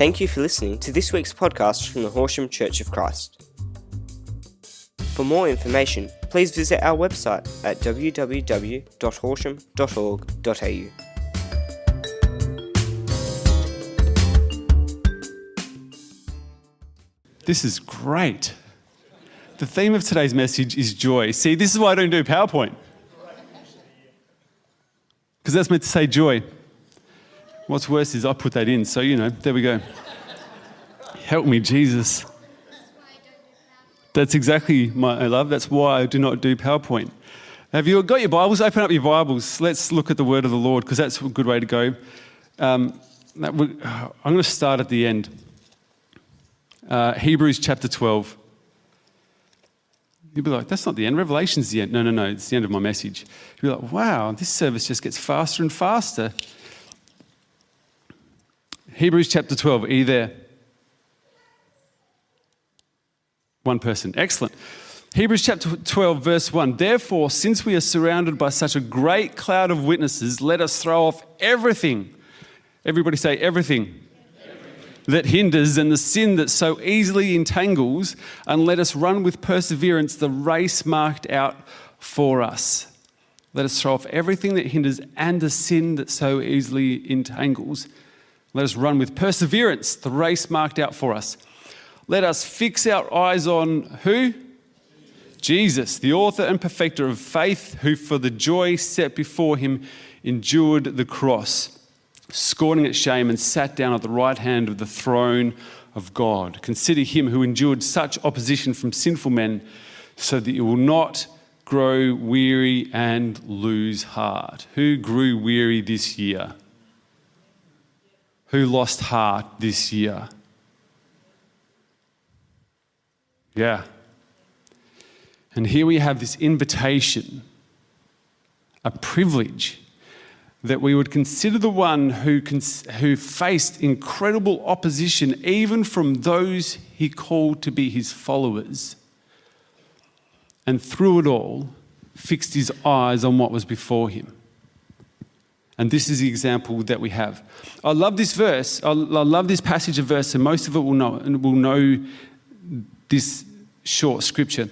Thank you for listening to this week's podcast from the Horsham Church of Christ. For more information, please visit our website at www.horsham.org.au. This is great. The theme of today's message is joy. See, this is why I don't do PowerPoint. Because that's meant to say joy. What's worse is I put that in, so you know, there we go. Help me, Jesus. That's exactly my love. That's why I do not do PowerPoint. Have you got your Bibles? Open up your Bibles. Let's look at the word of the Lord because that's a good way to go. Um, would, I'm going to start at the end. Uh, Hebrews chapter 12. You'd be like, that's not the end. Revelation's the end. No, no, no. It's the end of my message. You'd be like, wow, this service just gets faster and faster. Hebrews chapter 12. Are you there? One person. Excellent. Hebrews chapter 12, verse 1. Therefore, since we are surrounded by such a great cloud of witnesses, let us throw off everything. Everybody say everything. That hinders and the sin that so easily entangles, and let us run with perseverance the race marked out for us. Let us throw off everything that hinders and the sin that so easily entangles. Let us run with perseverance the race marked out for us. Let us fix our eyes on who? Jesus, the author and perfecter of faith, who for the joy set before him endured the cross, scorning its shame, and sat down at the right hand of the throne of God. Consider him who endured such opposition from sinful men, so that you will not grow weary and lose heart. Who grew weary this year? Who lost heart this year? Yeah. And here we have this invitation, a privilege that we would consider the one who, who faced incredible opposition, even from those he called to be his followers. And through it all, fixed his eyes on what was before him. And this is the example that we have. I love this verse. I love this passage of verse, and most of it will know, will know this short scripture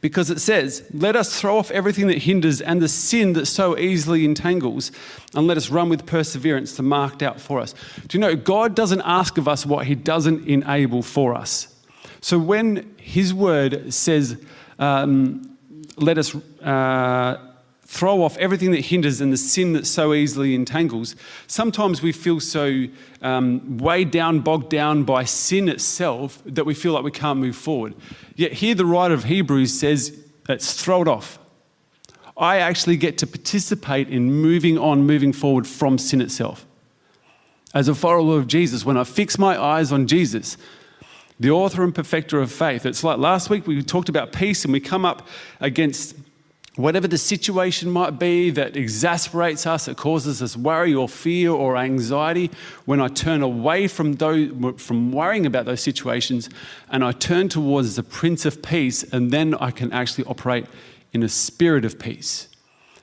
because it says, Let us throw off everything that hinders and the sin that so easily entangles, and let us run with perseverance the marked out for us. Do you know, God doesn't ask of us what He doesn't enable for us. So when His word says, um, Let us. Uh, throw off everything that hinders and the sin that so easily entangles. Sometimes we feel so um, weighed down, bogged down by sin itself that we feel like we can't move forward. Yet here the writer of Hebrews says, let's throw it off. I actually get to participate in moving on, moving forward from sin itself. As a follower of Jesus, when I fix my eyes on Jesus, the author and perfecter of faith, it's like last week we talked about peace and we come up against whatever the situation might be that exasperates us, that causes us worry or fear or anxiety, when I turn away from, those, from worrying about those situations and I turn towards the Prince of Peace, and then I can actually operate in a spirit of peace.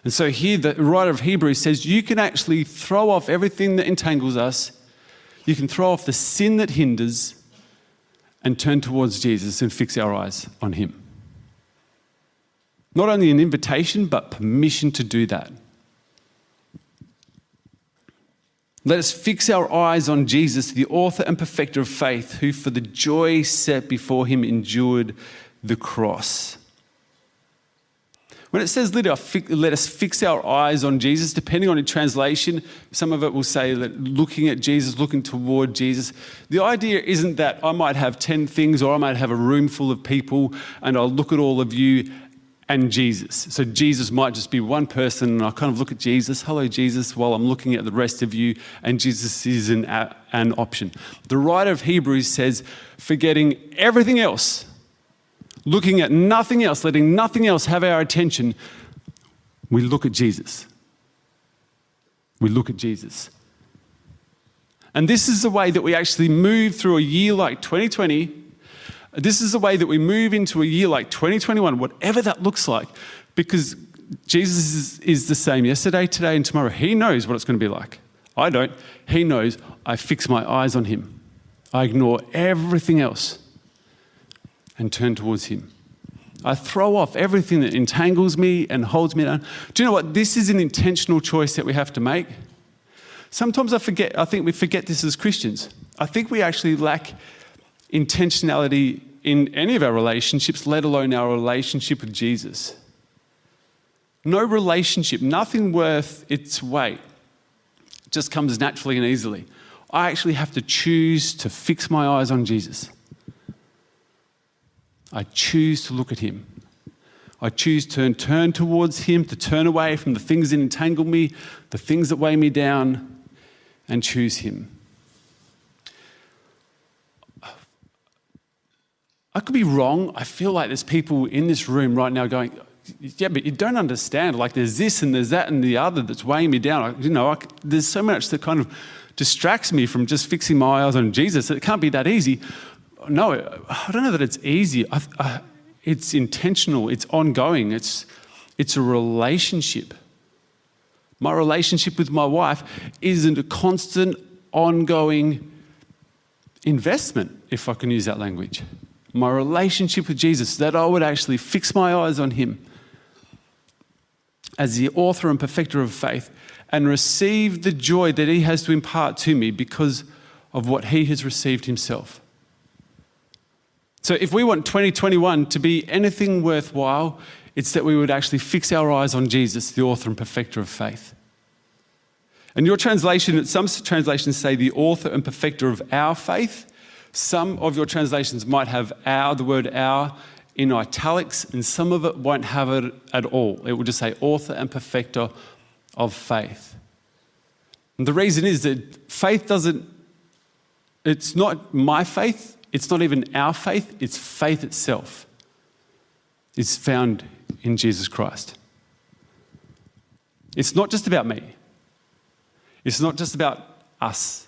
And so here, the writer of Hebrews says you can actually throw off everything that entangles us, you can throw off the sin that hinders, and turn towards Jesus and fix our eyes on Him. Not only an invitation, but permission to do that. Let us fix our eyes on Jesus, the author and perfecter of faith, who for the joy set before him endured the cross. When it says let us fix our eyes on Jesus, depending on the translation, some of it will say that looking at Jesus, looking toward Jesus. The idea isn't that I might have 10 things or I might have a room full of people and I'll look at all of you and Jesus. So Jesus might just be one person, and I kind of look at Jesus, hello, Jesus, while I'm looking at the rest of you, and Jesus is an, an option. The writer of Hebrews says, forgetting everything else, looking at nothing else, letting nothing else have our attention, we look at Jesus. We look at Jesus. And this is the way that we actually move through a year like 2020 this is the way that we move into a year like 2021, whatever that looks like, because Jesus is, is the same yesterday, today, and tomorrow. He knows what it's going to be like. I don't. He knows I fix my eyes on him. I ignore everything else and turn towards Him. I throw off everything that entangles me and holds me down. Do you know what? This is an intentional choice that we have to make. Sometimes I forget, I think we forget this as Christians. I think we actually lack intentionality in any of our relationships, let alone our relationship with Jesus. No relationship, nothing worth its weight, just comes naturally and easily. I actually have to choose to fix my eyes on Jesus. I choose to look at him. I choose to turn towards him, to turn away from the things that entangle me, the things that weigh me down, and choose him. I could be wrong. I feel like there's people in this room right now going, yeah, but you don't understand. Like there's this and there's that and the other that's weighing me down. I, you know, I, there's so much that kind of distracts me from just fixing my eyes on Jesus. It can't be that easy. No, I don't know that it's easy. I, it's intentional. It's ongoing. It's it's a relationship. My relationship with my wife isn't a constant, ongoing investment, if I can use that language. My relationship with Jesus, that I would actually fix my eyes on Him as the author and perfecter of faith and receive the joy that He has to impart to me because of what He has received Himself. So, if we want 2021 to be anything worthwhile, it's that we would actually fix our eyes on Jesus, the author and perfecter of faith. And your translation, some translations say the author and perfecter of our faith. Some of your translations might have our, the word our, in italics, and some of it won't have it at all. It will just say author and perfecter of faith. And the reason is that faith doesn't, it's not my faith, it's not even our faith, it's faith itself. It's found in Jesus Christ. It's not just about me. It's not just about us.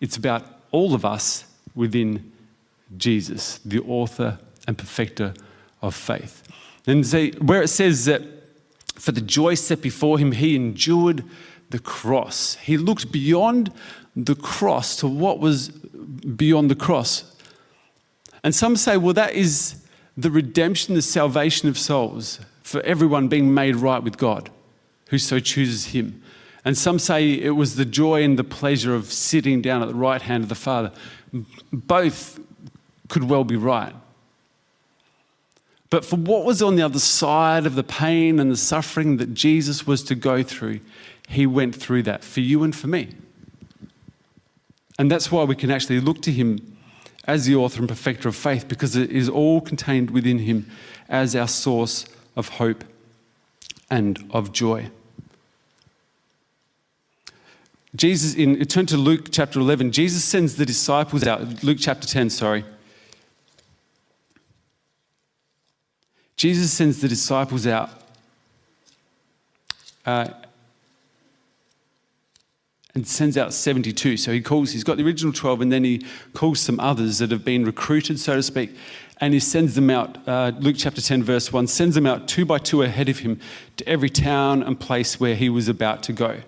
It's about all of us within Jesus, the author and perfecter of faith. And see, where it says that for the joy set before him, he endured the cross. He looked beyond the cross to what was beyond the cross. And some say, well, that is the redemption, the salvation of souls for everyone being made right with God who so chooses him. And some say it was the joy and the pleasure of sitting down at the right hand of the Father. Both could well be right. But for what was on the other side of the pain and the suffering that Jesus was to go through, he went through that for you and for me. And that's why we can actually look to him as the author and perfecter of faith, because it is all contained within him as our source of hope and of joy. Jesus, in turn to Luke chapter 11, Jesus sends the disciples out. Luke chapter 10, sorry. Jesus sends the disciples out. Uh, and sends out 72. So he calls, he's got the original 12, and then he calls some others that have been recruited, so to speak, and he sends them out. Uh, Luke chapter 10, verse 1 sends them out two by two ahead of him to every town and place where he was about to go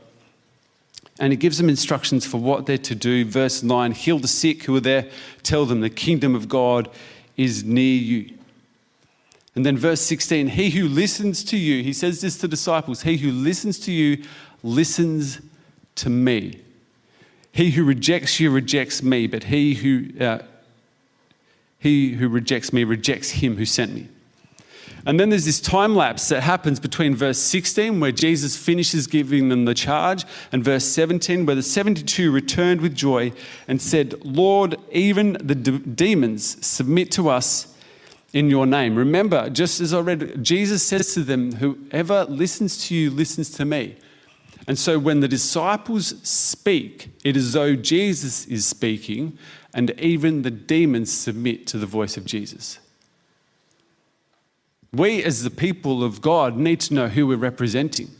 and he gives them instructions for what they're to do. Verse 9 heal the sick who are there, tell them the kingdom of God is near you. And then verse 16 he who listens to you, he says this to disciples, he who listens to you listens to me. He who rejects you rejects me, but he who, uh, he who rejects me rejects him who sent me. And then there's this time lapse that happens between verse 16, where Jesus finishes giving them the charge, and verse 17, where the 72 returned with joy and said, Lord, even the de- demons submit to us in your name. Remember, just as I read, Jesus says to them, Whoever listens to you listens to me. And so when the disciples speak, it is as though Jesus is speaking, and even the demons submit to the voice of Jesus. We, as the people of God, need to know who we're representing,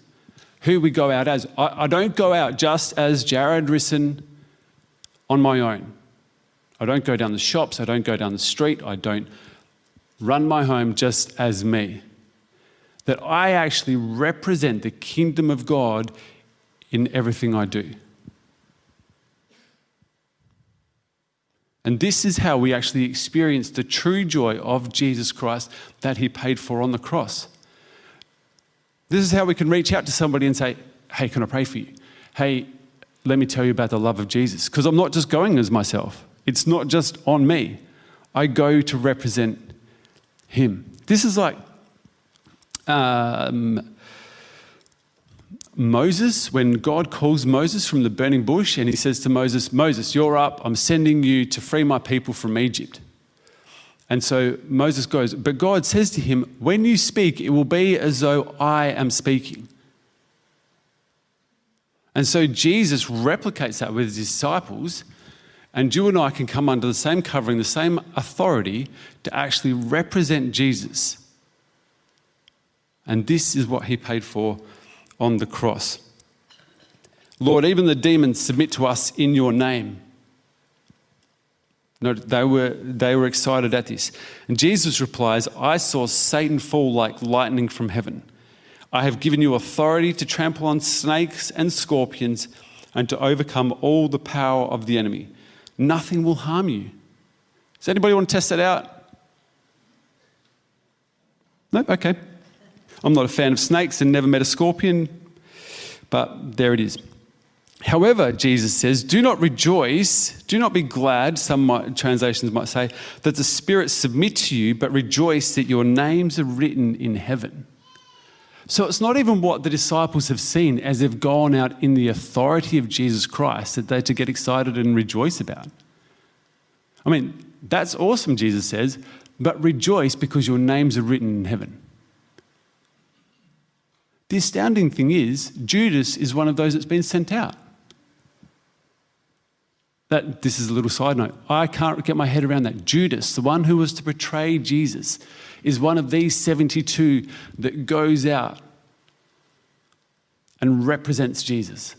who we go out as. I, I don't go out just as Jared Risson on my own. I don't go down the shops, I don't go down the street, I don't run my home just as me. That I actually represent the kingdom of God in everything I do. And this is how we actually experience the true joy of Jesus Christ that he paid for on the cross. This is how we can reach out to somebody and say, Hey, can I pray for you? Hey, let me tell you about the love of Jesus. Because I'm not just going as myself, it's not just on me. I go to represent him. This is like um, Moses, when God calls Moses from the burning bush and he says to Moses, Moses, you're up, I'm sending you to free my people from Egypt. And so Moses goes, but God says to him, When you speak, it will be as though I am speaking. And so Jesus replicates that with his disciples, and you and I can come under the same covering, the same authority to actually represent Jesus. And this is what he paid for on the cross. Lord, even the demons submit to us in your name. No, they were, they were excited at this. And Jesus replies, I saw Satan fall like lightning from heaven. I have given you authority to trample on snakes and scorpions and to overcome all the power of the enemy. Nothing will harm you. Does anybody want to test that out? No? Okay. I'm not a fan of snakes and never met a scorpion, but there it is. However, Jesus says, do not rejoice, do not be glad, some might, translations might say, that the spirits submit to you, but rejoice that your names are written in heaven. So it's not even what the disciples have seen as they've gone out in the authority of Jesus Christ that they're to get excited and rejoice about. I mean, that's awesome, Jesus says, but rejoice because your names are written in heaven. The astounding thing is, Judas is one of those that's been sent out. That, this is a little side note. I can't get my head around that. Judas, the one who was to betray Jesus, is one of these 72 that goes out and represents Jesus.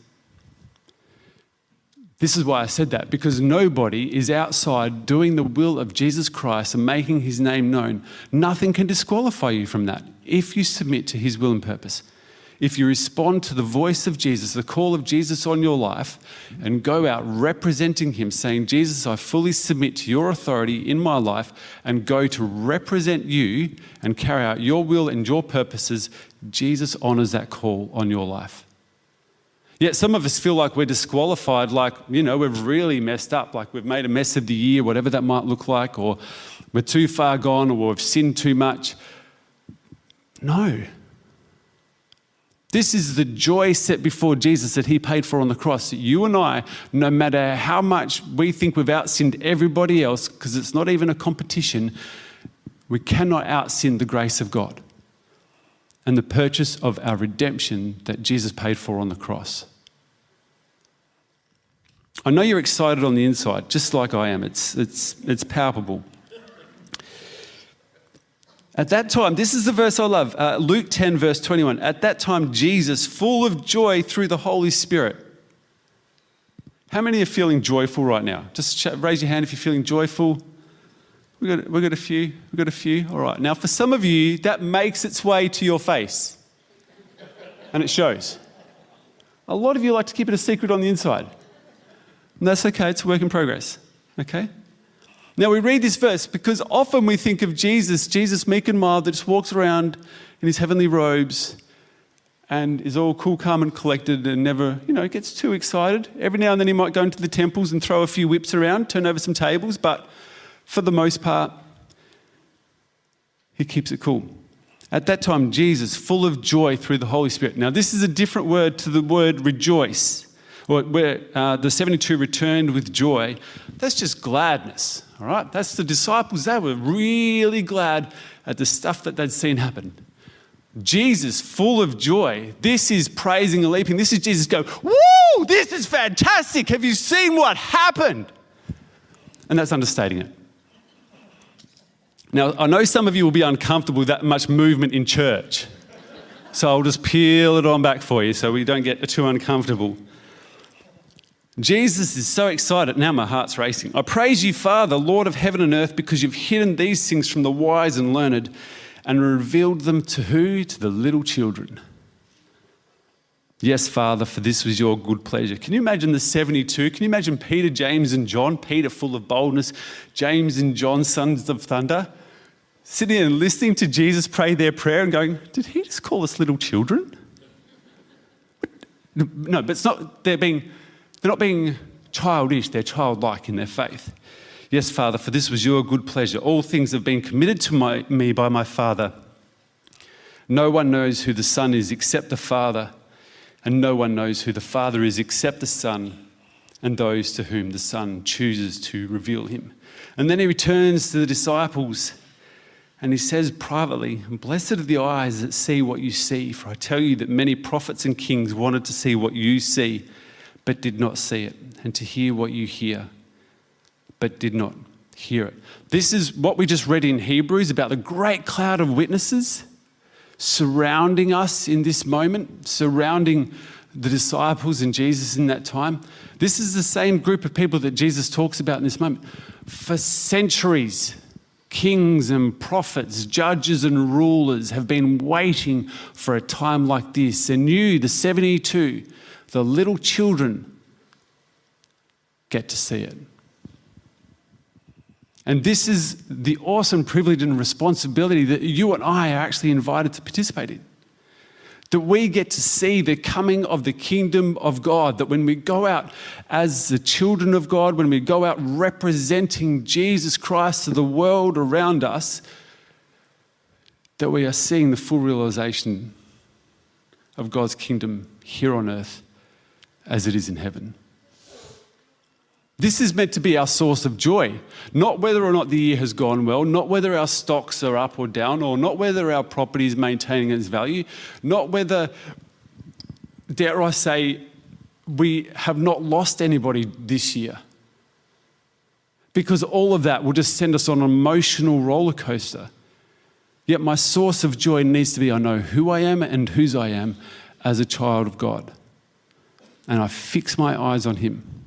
This is why I said that, because nobody is outside doing the will of Jesus Christ and making his name known. Nothing can disqualify you from that if you submit to his will and purpose if you respond to the voice of Jesus, the call of Jesus on your life, and go out representing Him, saying, Jesus, I fully submit to your authority in my life, and go to represent you and carry out your will and your purposes, Jesus honors that call on your life. Yet some of us feel like we're disqualified, like, you know, we've really messed up, like we've made a mess of the year, whatever that might look like, or we're too far gone, or we've sinned too much. No. This is the joy set before Jesus that he paid for on the cross. You and I, no matter how much we think we've outsinned everybody else, because it's not even a competition, we cannot outsin the grace of God and the purchase of our redemption that Jesus paid for on the cross. I know you're excited on the inside, just like I am. It's, it's, it's palpable. At that time, this is the verse I love uh, Luke 10, verse 21. At that time, Jesus, full of joy through the Holy Spirit. How many are feeling joyful right now? Just raise your hand if you're feeling joyful. We got, we got a few. We got a few. All right. Now, for some of you, that makes its way to your face, and it shows. A lot of you like to keep it a secret on the inside. And that's okay. It's a work in progress. Okay. Now we read this verse because often we think of Jesus, Jesus meek and mild, that just walks around in his heavenly robes and is all cool, calm, and collected and never, you know, gets too excited. Every now and then he might go into the temples and throw a few whips around, turn over some tables, but for the most part, he keeps it cool. At that time, Jesus, full of joy through the Holy Spirit. Now, this is a different word to the word rejoice, where uh, the 72 returned with joy. That's just gladness. All right, that's the disciples. They were really glad at the stuff that they'd seen happen. Jesus, full of joy. This is praising and leaping. This is Jesus go, Woo, this is fantastic. Have you seen what happened? And that's understating it. Now, I know some of you will be uncomfortable with that much movement in church. So I'll just peel it on back for you so we don't get too uncomfortable. Jesus is so excited. Now my heart's racing. I praise you, Father, Lord of heaven and earth, because you've hidden these things from the wise and learned and revealed them to who? To the little children. Yes, Father, for this was your good pleasure. Can you imagine the 72? Can you imagine Peter, James, and John? Peter, full of boldness, James and John, sons of thunder, sitting and listening to Jesus pray their prayer and going, Did he just call us little children? No, but it's not, they're, being, they're not being childish, they're childlike in their faith. Yes, Father, for this was your good pleasure. All things have been committed to my, me by my Father. No one knows who the Son is except the Father, and no one knows who the Father is except the Son and those to whom the Son chooses to reveal him. And then he returns to the disciples and he says privately, Blessed are the eyes that see what you see, for I tell you that many prophets and kings wanted to see what you see, but did not see it, and to hear what you hear, but did not hear it. This is what we just read in Hebrews about the great cloud of witnesses surrounding us in this moment, surrounding the disciples and Jesus in that time. This is the same group of people that Jesus talks about in this moment. For centuries, kings and prophets, judges and rulers have been waiting for a time like this. And you, the 72, the little children, get to see it. And this is the awesome privilege and responsibility that you and I are actually invited to participate in. That we get to see the coming of the kingdom of God. That when we go out as the children of God, when we go out representing Jesus Christ to the world around us, that we are seeing the full realization of God's kingdom here on earth as it is in heaven. This is meant to be our source of joy, not whether or not the year has gone well, not whether our stocks are up or down, or not whether our property is maintaining its value, not whether, dare I say, we have not lost anybody this year. Because all of that will just send us on an emotional roller coaster. Yet my source of joy needs to be I know who I am and whose I am as a child of God. And I fix my eyes on Him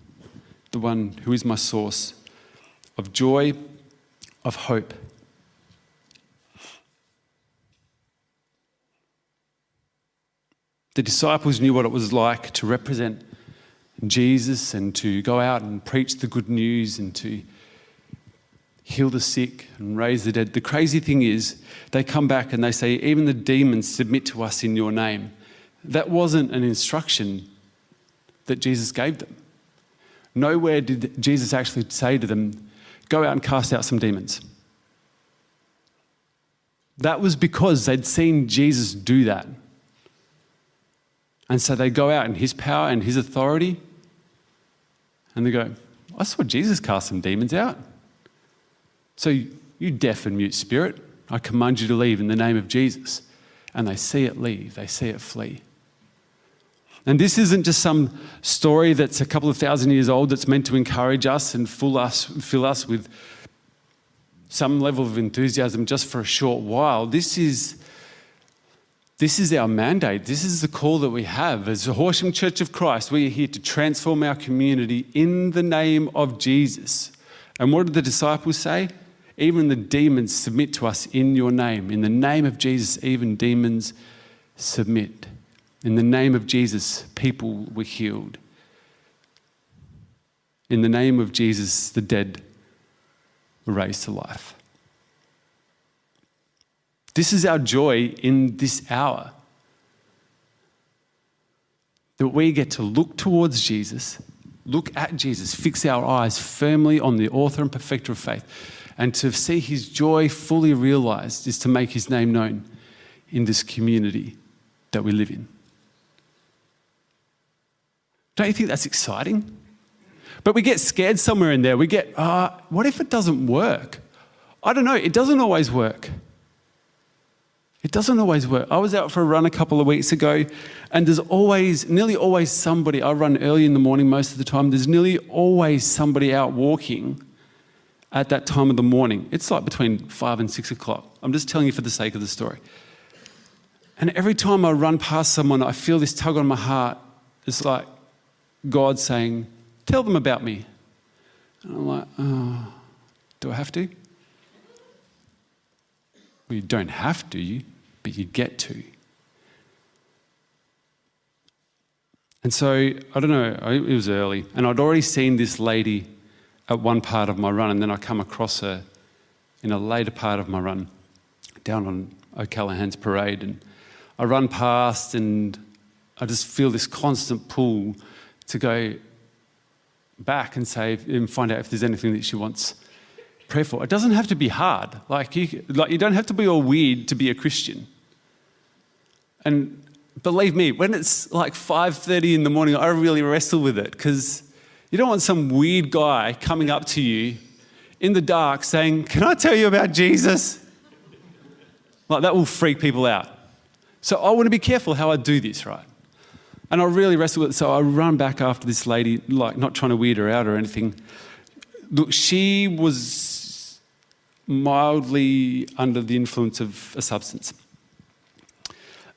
the one who is my source of joy, of hope. The disciples knew what it was like to represent Jesus and to go out and preach the good news and to heal the sick and raise the dead. The crazy thing is, they come back and they say, Even the demons submit to us in your name. That wasn't an instruction that Jesus gave them. Nowhere did Jesus actually say to them, Go out and cast out some demons. That was because they'd seen Jesus do that. And so they go out in his power and his authority, and they go, I saw Jesus cast some demons out. So, you deaf and mute spirit, I command you to leave in the name of Jesus. And they see it leave, they see it flee. And this isn't just some story that's a couple of thousand years old that's meant to encourage us and fill us, fill us with some level of enthusiasm just for a short while. This is, this is our mandate. This is the call that we have. As the Horsham Church of Christ, we are here to transform our community in the name of Jesus. And what did the disciples say? Even the demons submit to us in your name. In the name of Jesus, even demons submit. In the name of Jesus, people were healed. In the name of Jesus, the dead were raised to life. This is our joy in this hour. That we get to look towards Jesus, look at Jesus, fix our eyes firmly on the author and perfecter of faith, and to see his joy fully realized is to make his name known in this community that we live in. Don't you think that's exciting? But we get scared somewhere in there. We get, uh, what if it doesn't work? I don't know. It doesn't always work. It doesn't always work. I was out for a run a couple of weeks ago, and there's always, nearly always somebody. I run early in the morning most of the time. There's nearly always somebody out walking at that time of the morning. It's like between five and six o'clock. I'm just telling you for the sake of the story. And every time I run past someone, I feel this tug on my heart. It's like, God saying, Tell them about me. And I'm like, Oh, do I have to? Well, you don't have to, but you get to. And so, I don't know, it was early, and I'd already seen this lady at one part of my run, and then I come across her in a later part of my run down on O'Callaghan's parade. And I run past, and I just feel this constant pull to go back and say and find out if there's anything that she wants prayer for. It doesn't have to be hard. Like you, like you don't have to be all weird to be a Christian. And believe me, when it's like 5:30 in the morning, I really wrestle with it because you don't want some weird guy coming up to you in the dark saying, "Can I tell you about Jesus?" Like that will freak people out. So I want to be careful how I do this, right? And I really wrestle with it. So I run back after this lady, like not trying to weird her out or anything. Look, she was mildly under the influence of a substance.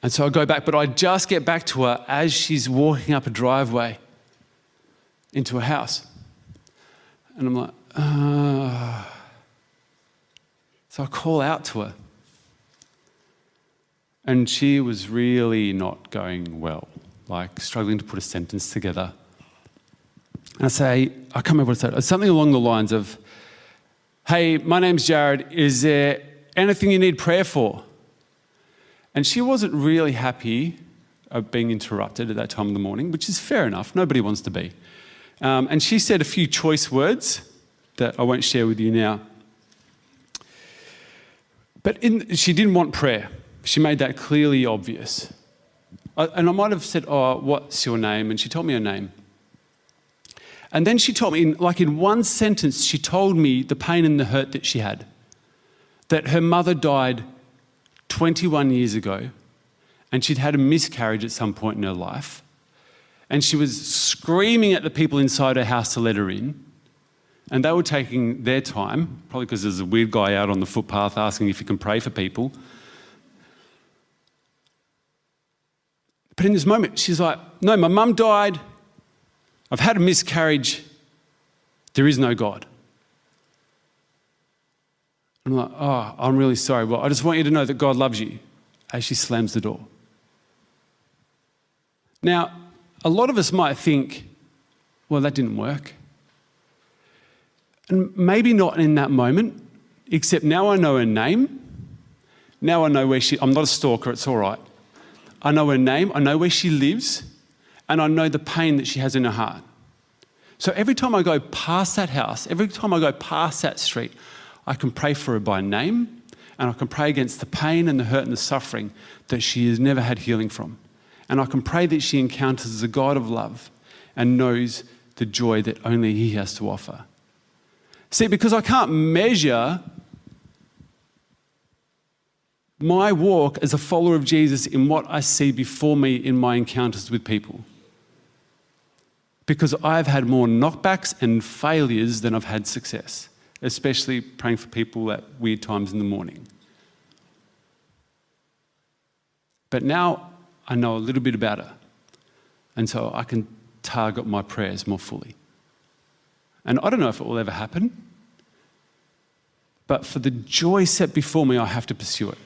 And so I go back, but I just get back to her as she's walking up a driveway into a house. And I'm like, ah. So I call out to her. And she was really not going well, like struggling to put a sentence together. And I say, I can't remember what I said, something along the lines of, Hey, my name's Jared. Is there anything you need prayer for? And she wasn't really happy of being interrupted at that time of the morning, which is fair enough. Nobody wants to be. Um, and she said a few choice words that I won't share with you now. But in, she didn't want prayer. She made that clearly obvious. And I might have said, Oh, what's your name? And she told me her name. And then she told me, in, like in one sentence, she told me the pain and the hurt that she had. That her mother died 21 years ago, and she'd had a miscarriage at some point in her life, and she was screaming at the people inside her house to let her in. And they were taking their time, probably because there's a weird guy out on the footpath asking if he can pray for people. But in this moment, she's like, No, my mum died. I've had a miscarriage. There is no God. I'm like, oh, I'm really sorry. Well, I just want you to know that God loves you as she slams the door. Now, a lot of us might think, well, that didn't work. And maybe not in that moment, except now I know her name. Now I know where she, I'm not a stalker, it's all right. I know her name, I know where she lives, and I know the pain that she has in her heart. So every time I go past that house, every time I go past that street, I can pray for her by name, and I can pray against the pain and the hurt and the suffering that she has never had healing from. And I can pray that she encounters the God of love and knows the joy that only He has to offer. See, because I can't measure my walk as a follower of Jesus in what I see before me in my encounters with people. Because I've had more knockbacks and failures than I've had success especially praying for people at weird times in the morning. But now I know a little bit about her, and so I can target my prayers more fully. And I don't know if it will ever happen, but for the joy set before me, I have to pursue it.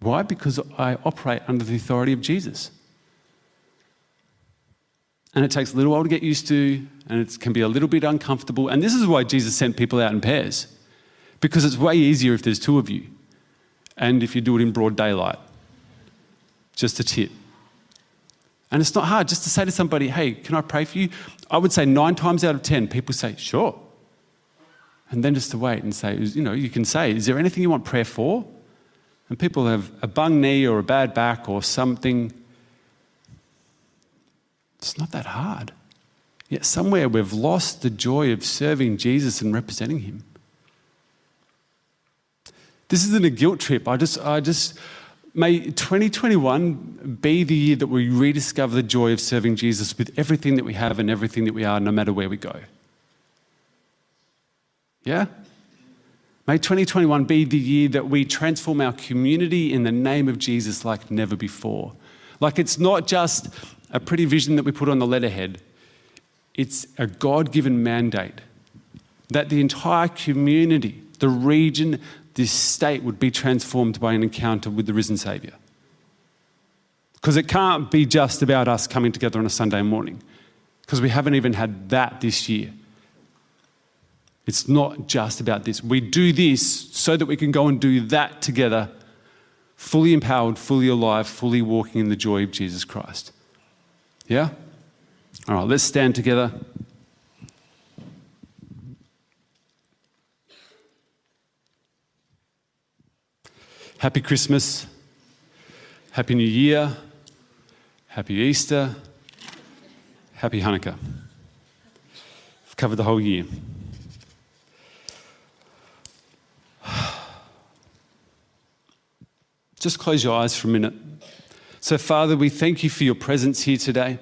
Why? Because I operate under the authority of Jesus. And it takes a little while to get used to, and it can be a little bit uncomfortable. And this is why Jesus sent people out in pairs, because it's way easier if there's two of you, and if you do it in broad daylight. Just a tip. And it's not hard just to say to somebody, hey, can I pray for you? I would say nine times out of 10, people say, sure. And then just to wait and say, you know, you can say, is there anything you want prayer for? And people have a bung knee or a bad back or something it's not that hard. Yet somewhere we've lost the joy of serving Jesus and representing him. This isn't a guilt trip. I just, I just, may 2021 be the year that we rediscover the joy of serving Jesus with everything that we have and everything that we are, no matter where we go. Yeah? May 2021 be the year that we transform our community in the name of Jesus like never before. Like it's not just a pretty vision that we put on the letterhead. It's a God given mandate that the entire community, the region, this state would be transformed by an encounter with the risen Saviour. Because it can't be just about us coming together on a Sunday morning, because we haven't even had that this year. It's not just about this. We do this so that we can go and do that together, fully empowered, fully alive, fully walking in the joy of Jesus Christ. Yeah? All right, let's stand together. Happy Christmas. Happy New Year. Happy Easter. Happy Hanukkah. I've covered the whole year. Just close your eyes for a minute. So, Father, we thank you for your presence here today.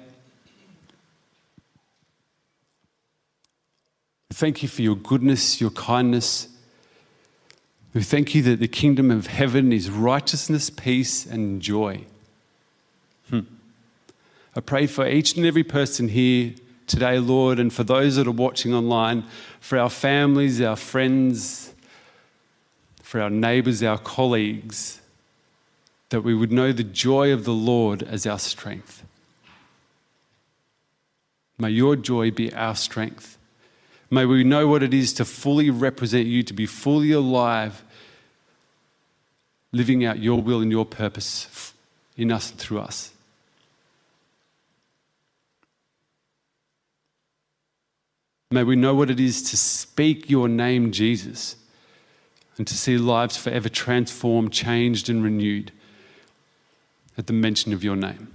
Thank you for your goodness, your kindness. We thank you that the kingdom of heaven is righteousness, peace, and joy. Hmm. I pray for each and every person here today, Lord, and for those that are watching online, for our families, our friends, for our neighbors, our colleagues, that we would know the joy of the Lord as our strength. May your joy be our strength. May we know what it is to fully represent you, to be fully alive living out your will and your purpose in us and through us. May we know what it is to speak your name, Jesus, and to see lives forever transformed, changed, and renewed at the mention of your name.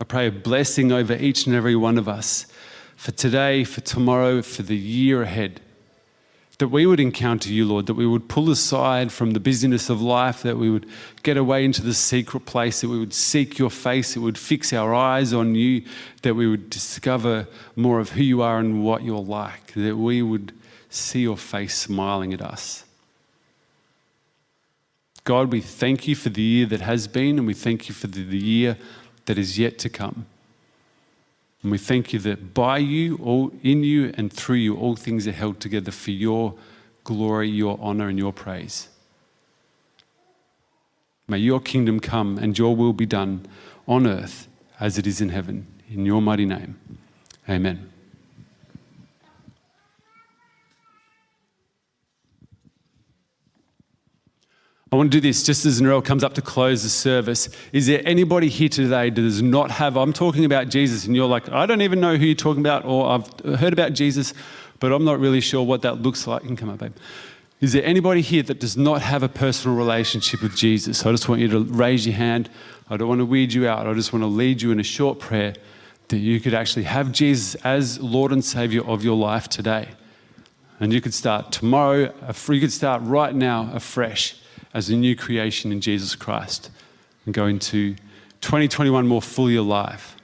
I pray a blessing over each and every one of us for today, for tomorrow, for the year ahead. That we would encounter you, Lord, that we would pull aside from the busyness of life, that we would get away into the secret place, that we would seek your face, that we would fix our eyes on you, that we would discover more of who you are and what you're like, that we would see your face smiling at us. God, we thank you for the year that has been, and we thank you for the year that is yet to come. And we thank you that by you, all in you, and through you, all things are held together for your glory, your honor, and your praise. May your kingdom come and your will be done on earth as it is in heaven. In your mighty name. Amen. I want to do this just as Narelle comes up to close the service. Is there anybody here today that does not have, I'm talking about Jesus, and you're like, I don't even know who you're talking about, or I've heard about Jesus, but I'm not really sure what that looks like. Can come up, babe. Is there anybody here that does not have a personal relationship with Jesus? I just want you to raise your hand. I don't want to weed you out. I just want to lead you in a short prayer that you could actually have Jesus as Lord and Savior of your life today. And you could start tomorrow, you could start right now afresh as a new creation in Jesus Christ and go into 2021 more fully alive.